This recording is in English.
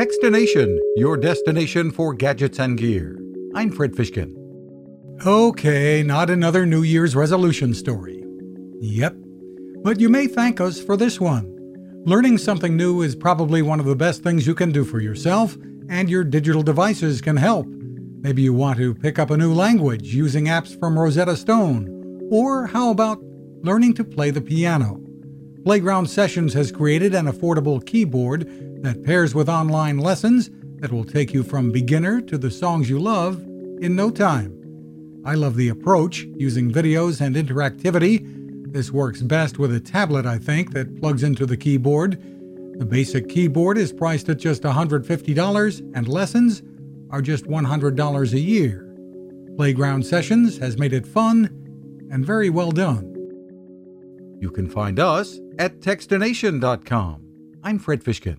Techstination, your destination for gadgets and gear. I'm Fred Fishkin. Okay, not another New Year's resolution story. Yep, but you may thank us for this one. Learning something new is probably one of the best things you can do for yourself, and your digital devices can help. Maybe you want to pick up a new language using apps from Rosetta Stone. Or how about learning to play the piano? Playground Sessions has created an affordable keyboard that pairs with online lessons that will take you from beginner to the songs you love in no time. I love the approach, using videos and interactivity. This works best with a tablet, I think, that plugs into the keyboard. The basic keyboard is priced at just $150, and lessons are just $100 a year. Playground Sessions has made it fun and very well done. You can find us at Techstination.com. I'm Fred Fishkin.